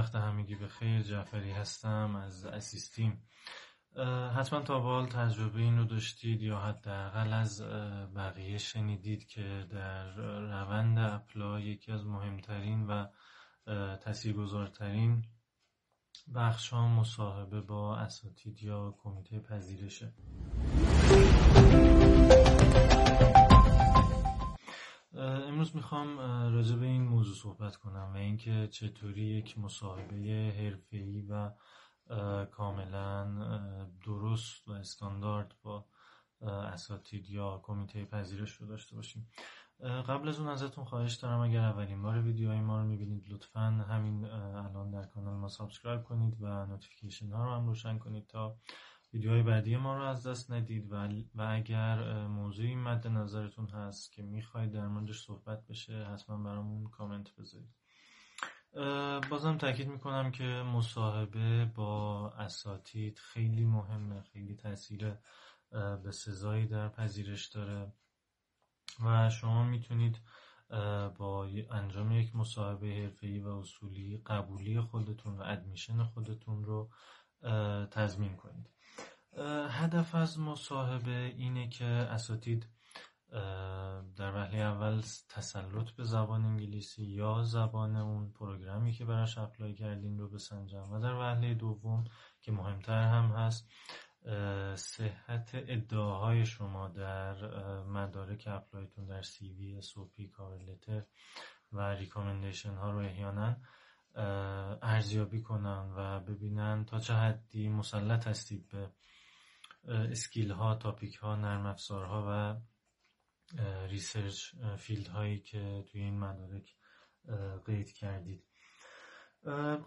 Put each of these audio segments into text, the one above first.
وقت همگی به خیر. جعفری هستم از اسیستیم حتما تا بال تجربه این رو داشتید یا حداقل از بقیه شنیدید که در روند اپلا یکی از مهمترین و تاثیرگذارترین بخش ها مصاحبه با اساتید یا کمیته پذیرشه. امروز می‌خوام راجع به این موضوع صحبت کنم و اینکه چطوری یک مصاحبه حرفه‌ای و کاملا درست و استاندارد با اساتید یا کمیته پذیرش رو داشته باشیم. قبل از اون ازتون خواهش دارم اگر اولین بار ویدیوهای ما رو می‌بینید لطفا همین الان در کانال ما subscribe کنید و notification ها رو هم روشن کنید تا ویدیوهای بعدی ما رو از دست ندید و, و اگر موضوعی مد نظرتون هست که می‌خواید در موردش صحبت بشه حتما برامون کامنت بذارید. بازم تاکید می‌کنم که مصاحبه با اساتید خیلی مهمه خیلی تاثیر به سزایی در پذیرش داره و شما می‌تونید با انجام یک مصاحبه حرفه‌ای و اصولی قبولی خودتون و ادمیشن خودتون رو تضمین کنید. هدف از مصاحبه اینه که اساتید در وهله اول تسلط به زبان انگلیسی یا زبان اون program ی که براش apply کردین رو بسنجن. و در وهله دوم که مهمتر هم هست صحت ادعاهای شما در مدارک apply تون در CV SOP cover letter و recommendation ها رو احیانا ارزیابی کنن و ببینن تا چه حدی مسلط هستید به skill ها topic ها نرم افزار ها و research field هایی که توی این مدارک قید کردید.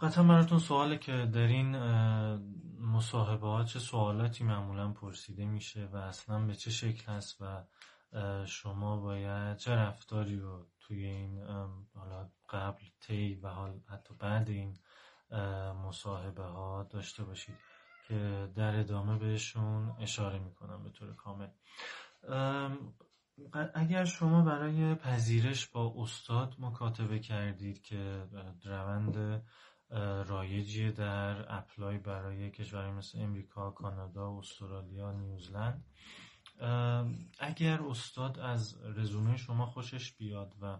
قطعا براتون سواله که در این مصاحبه ها چه سوالاتی معمولا پرسیده میشه و اصلا به چه شکل هست و شما باید چه رفتاری رو توی این حالا قبل تی و حال حتی بعد این مصاحبه ها داشته باشید که در ادامه بهشون اشاره می‌کنم به طور کامل. اگر شما برای پذیرش با استاد مکاتبه کردید که روند رایجی در اپلای برای کشوری مثل امریکا، کانادا، استرالیا، نیوزلند اگر استاد از رزومه شما خوشش بیاد و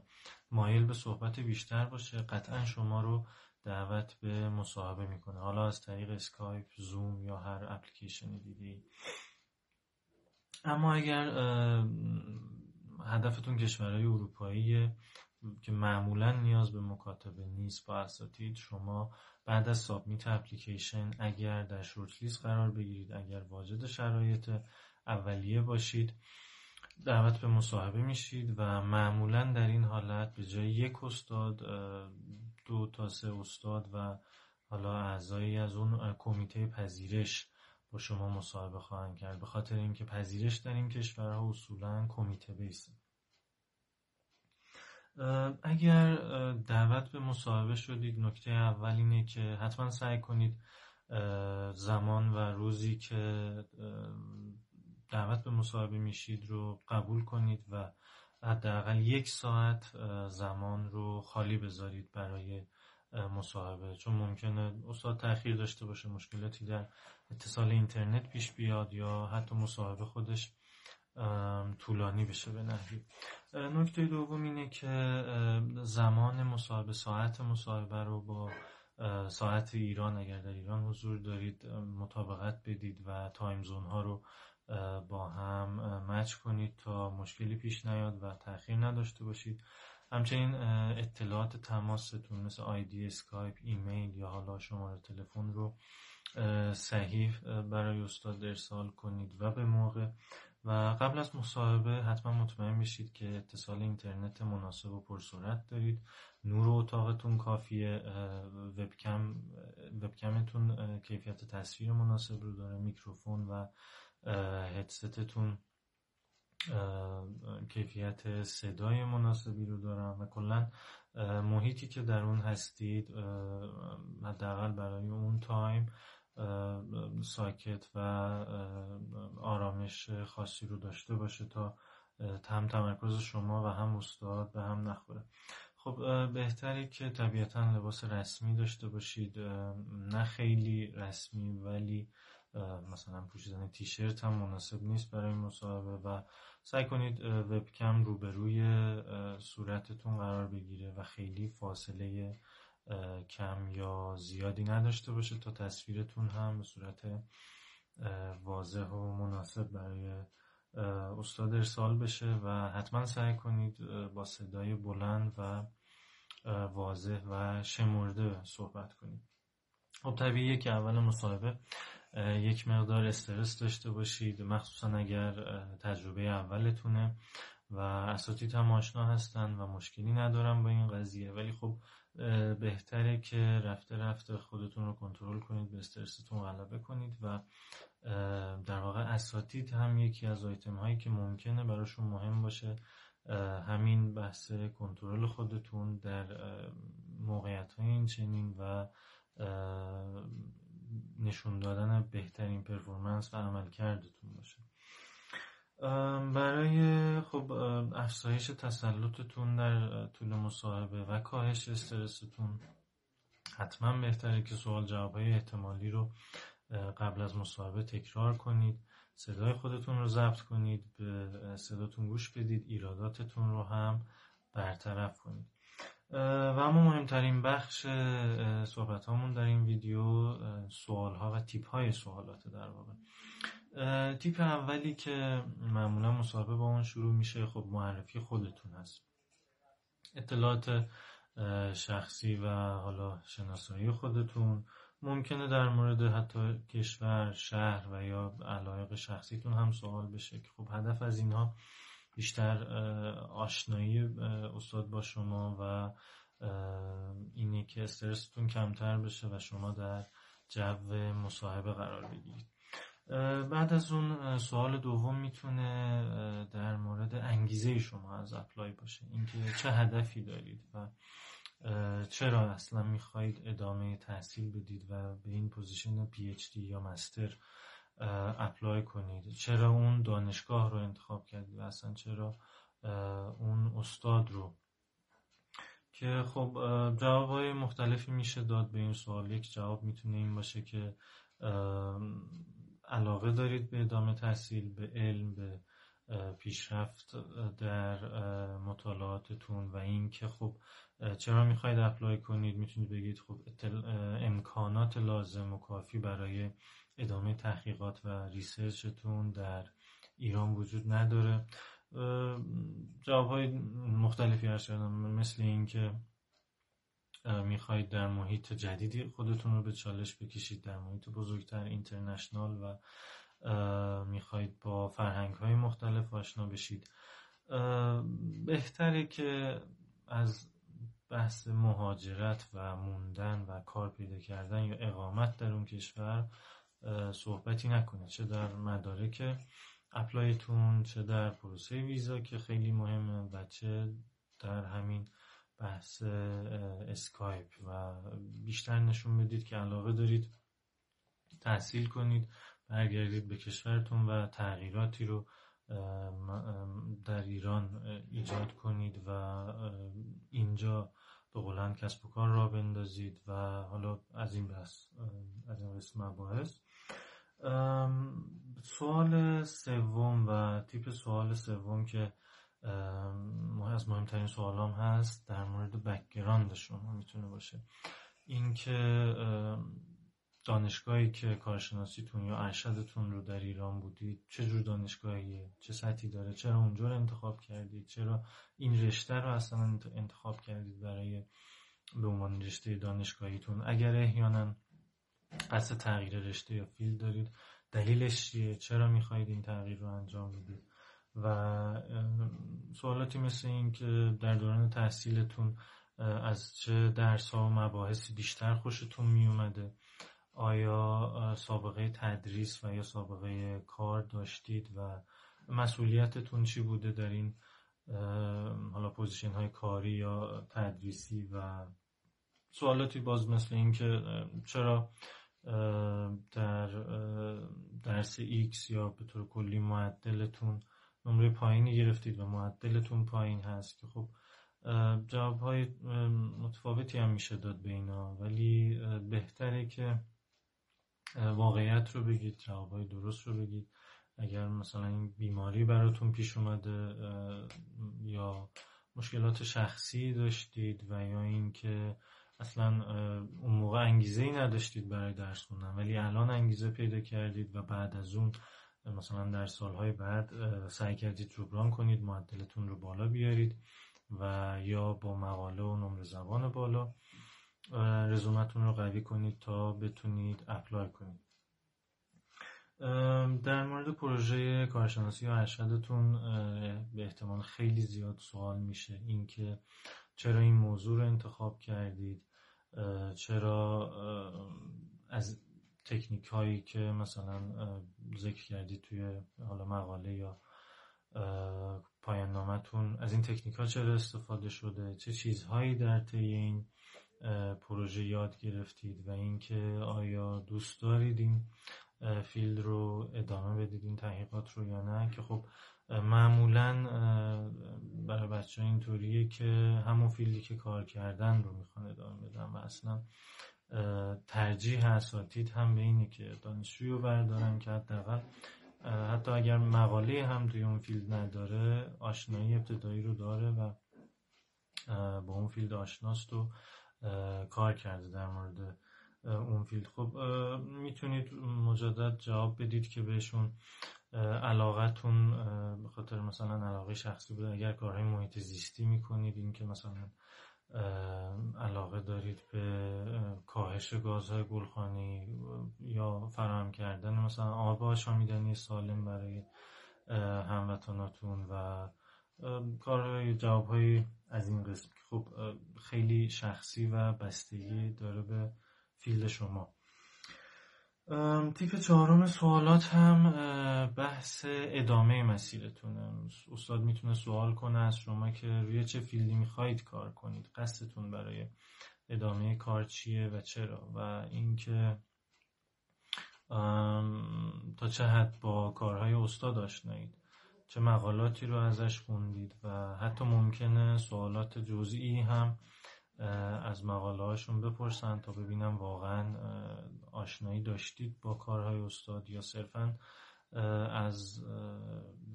مایل به صحبت بیشتر باشه قطعا شما رو دعوت به مصاحبه می‌کنه. حالا از طریق اسکایپ، زوم یا هر اپلیکیشنی دیدی. اما اگر هدفتون کشورهای اروپایی که معمولا نیاز به مکاتبه نیست. با اساتید شما بعد از submit application اگر در short list قرار بگیرید اگر واجد شرایط اولیه باشید دعوت به مصاحبه میشید و معمولا در این حالت به جای یک استاد دو تا سه استاد و حالا اعضایی از اون کمیته پذیرش با شما مصاحبه خواهند کرد. به خاطر اینکه پذیرش در این کشورها اصولا کمیته بیسته اگر دعوت به مصاحبه شدید نکته اول اینه که حتما سعی کنید زمان و روزی که دعوت به مصاحبه میشید رو قبول کنید و حداقل یک ساعت زمان رو خالی بذارید برای مصاحبه. چون ممکنه استاد تاخیر داشته باشه مشکلاتی در اتصال اینترنت پیش بیاد یا حتی مصاحبه خودش طولانی بشه به نحوی. نکته دوم اینه که زمان مصاحبه ساعت مصاحبه رو با ساعت ایران اگر در ایران حضور دارید مطابقت بدید و time zone ها رو با هم match کنید تا مشکلی پیش نیاد و تاخیر نداشته باشید. همچنین اطلاعات تماستون مثل ID اسکایپ ایمیل یا حالا شماره تلفن رو صحیح برای استاد ارسال کنید و به موقع و قبل از مصاحبه حتما مطمئن بشید که اتصال اینترنت مناسب و پرسرعت دارید. نور اتاقتون کافیه وبکم وبکمتون کیفیت تصویر مناسب رو داره میکروفون و هدستتون کیفیت صدای مناسبی رو دارن و کلا محیطی که در اون هستید حداقل برای اون time ساکت و آرامش خاصی رو داشته باشه تا هم تمرکز شما و هم استاد به هم نخوره خب بهتره که طبیعتا لباس رسمی داشته باشید نه خیلی رسمی ولی مثلا پوشیدن تیشرت هم مناسب نیست برای مصاحبه و سعی کنید وبکم روبروی صورتتون قرار بگیره و خیلی فاصله کم یا زیادی نداشته باشه تا تصویرتون هم به صورت واضح و مناسب برای استاد ارسال بشه و حتما سعی کنید با صدای بلند و واضح و شمرده صحبت کنید. خب طبیعیه که اول مصاحبه یک مقدار استرس داشته باشید مخصوصا اگر تجربه اولتونه. و اساتید هم آشنا هستن و مشکلی ندارم با این قضیه. ولی خب بهتره که رفته رفته خودتون رو کنترل کنید به استرستون غلبه کنید و در واقع اساتید هم یکی از آیتم هایی که ممکنه براشون مهم باشه همین بحث کنترل خودتون در موقعیت های این چنین و نشون دادن بهترین پرفورمنس و عمل کردتون باشه. برای خب افزایش تسلطتون در طول مصاحبه و کاهش استرستون حتما بهتره که سوال جواب های احتمالی رو قبل از مصاحبه تکرار کنید صدای خودتون رو ضبط کنید به صداتون گوش بدید ایراداتتون رو هم برطرف کنید. و اما مهمترین بخش صحبت در این ویدیو سوال ها و تیپ های سوالات در واقع. تیپ اولی که معمولا مصاحبه با اون شروع میشه خب معرفی خودتون هست. اطلاعات شخصی و حالا شناسایی خودتون. ممکنه در مورد حتی کشور شهر و یا علایق شخصیتون هم سوال بشه که خب هدف از اینها بیشتر آشنایی استاد با شما و اینه که استرستون کمتر بشه و شما در جو مصاحبه قرار بگیرید. بعد از اون سوال دوم می‌تونه در مورد انگیزه شما از اپلای باشه. اینکه چه هدفی دارید و چرا اصلا می‌خواهید ادامه تحصیل بدید و به این position PhD یا master apply کنید. چرا اون دانشگاه رو انتخاب کردید و اصلا چرا اون استاد رو؟ که خب جواب های مختلفی میشه داد به این سوال. یک جواب می‌تونه این باشه که علاقه دارید به ادامه تحصیل به علم به پیشرفت در مطالعاتتون و اینکه خب چرا می‌خواید apply کنید؟ می‌تونید بگید خب امکانات لازم و کافی برای ادامه تحقیقات و research تون در ایران وجود نداره. جواب های مختلفی هست مثل اینکه می‌خواهید در محیط جدیدی خودتون رو به چالش بکشید در محیط بزرگتر international و می‌خواهید با فرهنگ های مختلف آشنا بشید. بهتره که از بحث مهاجرت و موندن و کار پیدا کردن یا اقامت در اون کشور صحبتی نکنید. چه در مدارک apply تون چه در پروسه ویزا که خیلی مهمه و چه در همین بحث اسکایپ و بیشتر نشون بدید که علاقه دارید تحصیل کنید برگردید به کشورتون و تغییراتی رو در ایران ایجاد کنید و اینجا به قولا کسب و کار راه بندازید و حالا از این بحث از این قسم مباحث. سوال سوم و تیپ سوال سوم که از مهمترین سوالام هست در مورد background شما می‌تونه باشه. اینکه دانشگاهی که کارشناسیتون یا ارشدتون رو در ایران بودید چه جور دانشگاهیه؟ چه سطحی داره؟ چرا اونجا رو انتخاب کردید؟ چرا این رشته رو اصلا انتخاب کردید برای به عنوان رشته دانشگاهیتون؟ اگر احیانا قصد تغییر رشته یا فیلد دارید دلیلش چیه؟ چرا می‌خواهید این تغییر رو انجام بدید؟ و سوالاتی مثل این که در دوران تحصیلتون از چه درس ها و مباحثی بیشتر خوشتون میومده آیا سابقه تدریس و یا سابقه کار داشتید و مسئولیتتون چی بوده در این حالا position های کاری یا تدریسی و سوالاتی باز مثل این که چرا در درس X یا به طور کلی معدلتون نمره پایینی گرفتید و معدلتون پایین هست که خب جواب های متفاوتی هم میشه داد به اینا. ولی بهتره که واقعیت رو بگید جواب های درست رو بگید. اگر مثلا این بیماری براتون پیش اومده یا مشکلات شخصی داشتید و یا اینکه اصلا اون موقع انگیزه ای نداشتید برای درس خوندن ولی الان انگیزه پیدا کردید و بعد از اون مثلا در سالهای بعد سعی کردید جبران کنید معدلتون رو بالا بیارید و یا با مقاله و نمره زبان بالا رزومتون رو قوی کنید تا بتونید اپلای کنید. در مورد پروژه کارشناسی و ارشدتون به احتمال خیلی زیاد سوال میشه اینکه چرا این موضوع رو انتخاب کردید؟ چرا از تکنیک هایی که مثلا ذکر کردید توی حالا مقاله یا پایان نامتون از این تکنیک ها چرا استفاده شده؟ چه چیزهایی در طی این پروژه یاد گرفتید و اینکه آیا دوست دارید این field رو ادامه بدید این تحقیقات رو یا نه؟ که خب معمولا برای بچه‌ها اینطوریه که همون field ی که کار کردن رو می‌خوان ادامه بدن و اصلا ترجیح اساتید هم به اینه که دانشجوی رو بردارن که حداقل حتی اگر مقاله هم توی اون فیلد نداره آشنایی ابتدایی رو داره و با اون فیلد آشناست و کار کرده در مورد اون فیلد. خب می‌تونید مجدد جواب بدید که بهشون علاقتون به خاطر مثلا علاقه شخصی بود. اگر کارهای محیط زیستی می‌کنید این که مثلا علاقه دارید به کاهش گازهای گلخانه‌ای یا فراهم کردن مثلا آب آشامیدنی سالم برای هموطناتون و کارهای جوابهایی از این قسم خب خیلی شخصی و بستگی داره به فیلد شما. تیپ چهارم سوالات هم بحث ادامه مسیرتونه. استاد می‌تونه سوال کنه از شما که روی چه فیلدی می‌خواهید کار کنید. قصدتون برای ادامه کار چیه و چرا؟ و اینکه تا چه حد با کارهای استاد آشنایید. چه مقالاتی رو ازش خوندید و حتی ممکنه سوالات جزئی هم از مقاله هاشون بپرسن تا ببینم واقعا آشنایی داشتید با کارهای استاد یا صرفا از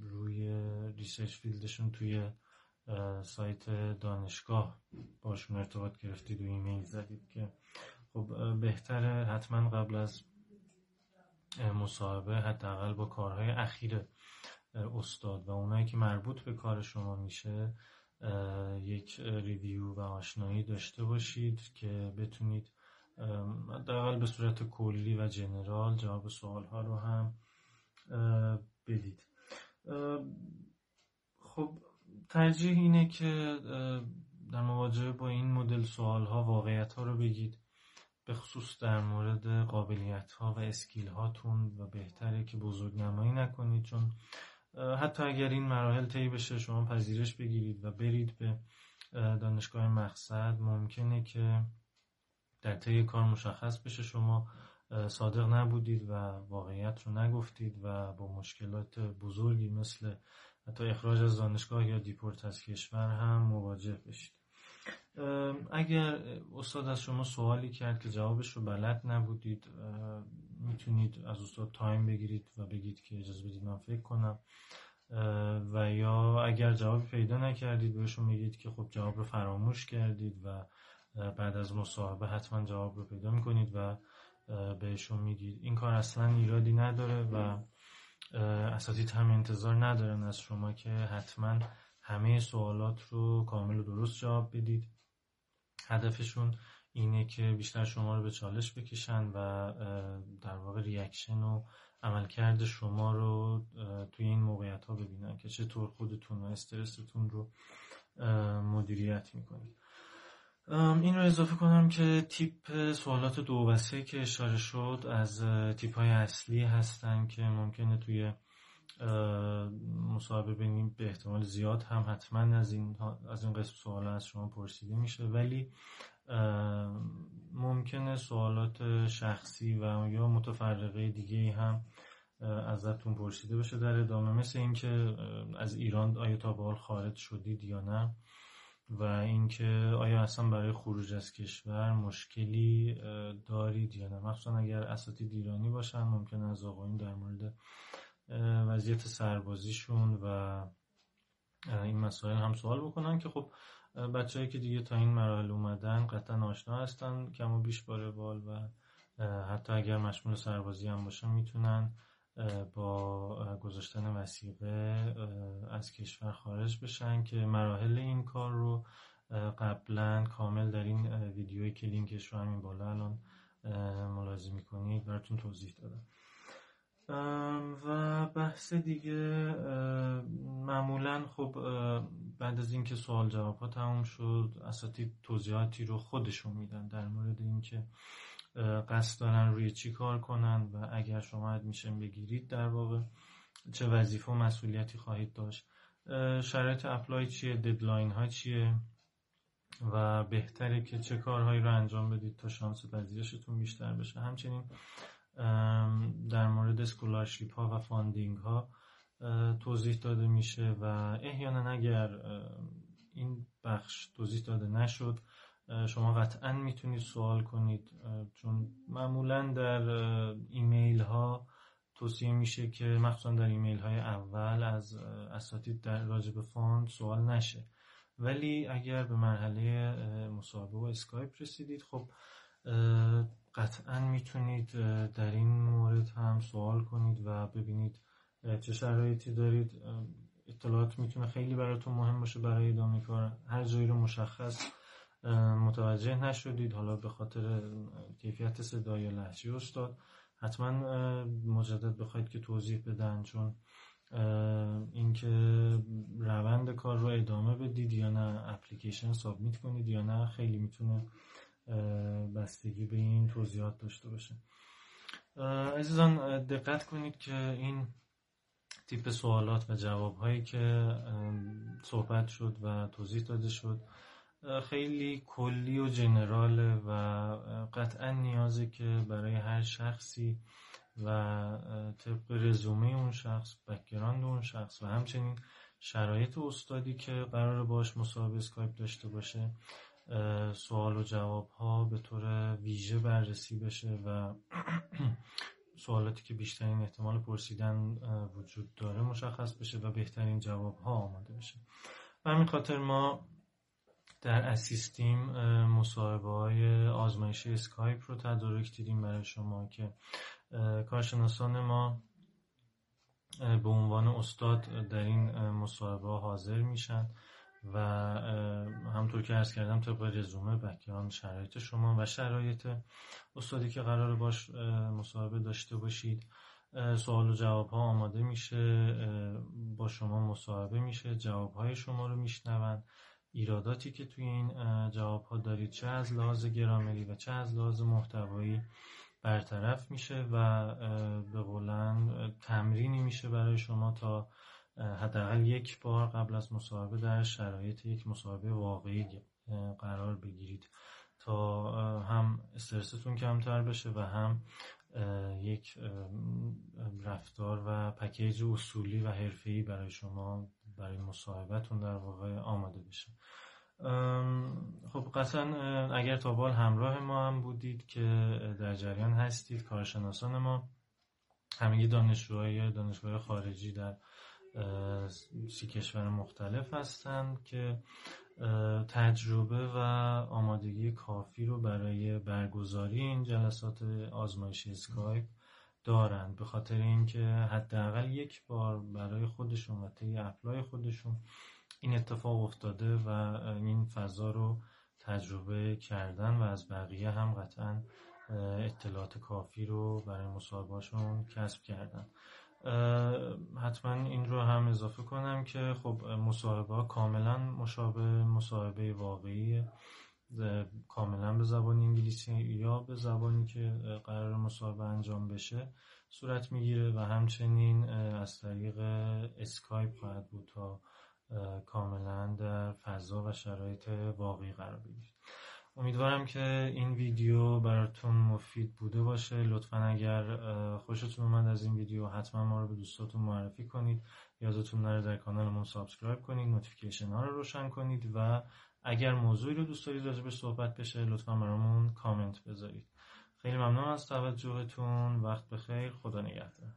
روی research field شون توی سایت دانشگاه باشون ارتباط گرفتید و ایمیل زدید که خب بهتره حتما قبل از مصاحبه حداقل با کارهای اخیر استاد و اونایی که مربوط به کار شما میشه یک ریویو و آشنایی داشته باشید که بتونید حداقل به صورت کلی و جنرال جواب سوال ها رو هم بدید. خب ترجیح اینه که در مواجهه با این مدل سوال ها واقعیت ها رو بگید. به خصوص در مورد قابلیت ها و اسکیل هاتون و بهتره که بزرگ نمایی نکنید چون حتی اگر این مراحل طی بشه شما پذیرش بگیرید و برید به دانشگاه مقصد. ممکنه که در طی کار مشخص بشه شما صادق نبودید و واقعیت رو نگفتید و با مشکلات بزرگی مثل حتی اخراج از دانشگاه یا deport از کشور هم مواجه بشید. اگر استاد از شما سوالی کرد که جوابش رو بلد نبودید می‌تونید از استاد time بگیرید و بگید که اجازه بدید من فکر کنم. و یا اگر جواب پیدا نکردید بهشون میگید که خب جواب رو فراموش کردید و بعد از مصاحبه حتما جواب رو پیدا می‌کنید و بهشون میگید. این کار اصلا ایرادی نداره و اساتید هم انتظار ندارن از شما که حتما همه سوالات رو کامل و درست جواب بدید. هدفشون اینه که بیشتر شما رو به چالش بکشن و در واقع reaction و عملکرد شما رو توی این موقعیت ها ببینن که چطور خودتون و استرستون رو مدیریت می‌کنید. این رو اضافه کنم که تیپ سوالات دو و سه که اشاره شد از تیپ های اصلی هستن که ممکنه توی مصاحبه بینیم به احتمال زیاد هم حتما از این, از این قسم سوال از شما پرسیده میشه. ولی ممکنه سوالات شخصی و یا متفرقه دیگه هم ازتون پرسیده بشه در ادامه. مثل اینکه از ایران آیا تا به حال خارج شدید یا نه؟ و اینکه آیا اصلا برای خروج از کشور مشکلی دارید یا نه؟ مخصوصا اگر اساتید ایرانی باشن ممکن از آقایون در مورد وضعیت سربازیشون و این مسائل هم سوال بکنن که خب بچههایی که دیگه تا این مراحل اومدن قطعا آشنا هستن کم و بیش با روال و حتی اگر مشمول سربازی هم باشن می‌تونن با گذاشتن وسیقه از کشور خارج بشن که مراحل این کار رو قبلا کامل در این ویدیویی که لینکش رو همین بالا الان ملاحظه می‌کنید براتون توضیح دادم. و بحث دیگه معمولا خب بعد از اینکه سوال جواب ها تموم شد اساتید توضیحاتی رو خودشون میدن در مورد اینکه قصد دارن روی چی کار کنن و اگر شما admission بگیرید در واقع چه وظیفه و مسئولیتی خواهید داشت. شرایط apply چیه؟ deadline ها چیه؟ و بهتره که چه کارهایی رو انجام بدید تا شانس پذیرشتون بیشتر بشه. همچنین در مورد scholarship ها و funding ها توضیح داده میشه و احیانا اگر این بخش توضیح داده نشد شما قطعا می‌تونید سوال کنید چون معمولا در ایمیل ها توصیه میشه که مخصوصا در ایمیل های اول از اساتید در راجب fund سوال نشه. ولی اگر به مرحله مصاحبه و اسکایپ رسیدید خب قطعا می‌تونید در این مورد هم سوال کنید و ببینید چه شرایطی دارید. اطلاعات می‌تونه خیلی براتون مهم باشه برای ادامه کار. هر جایی رو مشخص متوجه نشدید حالا به خاطر کیفیت صدا یا لحجه استاد حتما مجدد بخواید که توضیح بدن چون اینکه روند کار رو ادامه بدید یا نه اپلیکیشن سابمیت کنید یا نه خیلی می‌تونه بستگی به این توضیحات داشته باشه عزیزان دقت کنید که این تیپ سوالات و جواب هایی که صحبت شد و توضیح داده شد خیلی کلی و general ه و قطعا نیازه که برای هر شخصی و طبق رزومه اون شخص background اون شخص و همچنین شرایط استادی که قراره باهاش مصاحبه اسکایپ داشته باشه سوال و جواب ها به طور ویژه بررسی بشه و سوالاتی که بیشترین احتمال پرسیدن وجود داره مشخص بشه و بهترین جواب ها آماده بشه. و همین خاطر ما در اسیستیم مصاحبه های آزمایشی اسکایپ رو تدارک دیدیم برای شما که کارشناسان ما به عنوان استاد در این مصاحبه حاضر میشن. و همطور که ارز کردم طبق رزومه بکیان شرایط شما و شرایط استادی که قرار باش مصاحبه داشته باشید. سوال و جواب ها آماده میشه با شما مصاحبه میشه جواب های شما رو میشنون ایراداتی که توی این جواب ها دارید چه از لحاظ گرامری و چه از لحاظ محتوایی برطرف میشه و به قولن تمرینی میشه برای شما تا حداقل یک بار قبل از مصاحبه در شرایط یک مصاحبه واقعی قرار بگیرید تا هم استرستون کمتر بشه و هم یک رفتار و پکیج اصولی و حرفه‌ای برای شما برای مصاحبتون در واقع آماده بشه. خب قطعا اگر تا بال همراه ما هم بودید که در جریان هستید کارشناسان ما همه دانشجوهای دانشگاه خارجی در سی کشور مختلف هستند که تجربه و آمادگی کافی رو برای برگزاری این جلسات آزمایشی اسکایپ دارند. به خاطر اینکه حداقل یک بار برای خودشون و طی apply خودشون این اتفاق افتاده و این فضا رو تجربه کردن و از بقیه هم قطعا اطلاعات کافی رو برای مصاحبهاشون کسب کردن. حتما این رو هم اضافه کنم که خب مصاحبه کاملا مشابه مصاحبه واقعی کاملا به زبان انگلیسی یا به زبانی که قرار مصاحبه انجام بشه صورت می‌گیره و همچنین از طریق اسکایپ خواهد بود تا کاملا در فضا و شرایط واقعی قرار بگیرید امیدوارم که این ویدیو براتون مفید بوده باشه. لطفا اگر خوشتون اومد از این ویدیو حتما ما رو به دوستاتون معرفی کنید. یادتون نره در کانالمون subscribe کنید notification ها رو روشن کنید و اگر موضوعی رو دوست دارید راجبش صحبت بشه لطفا برامون کامنت بذارید. خیلی ممنون از توجهتون. وقت بخیر. خدا نگهدار.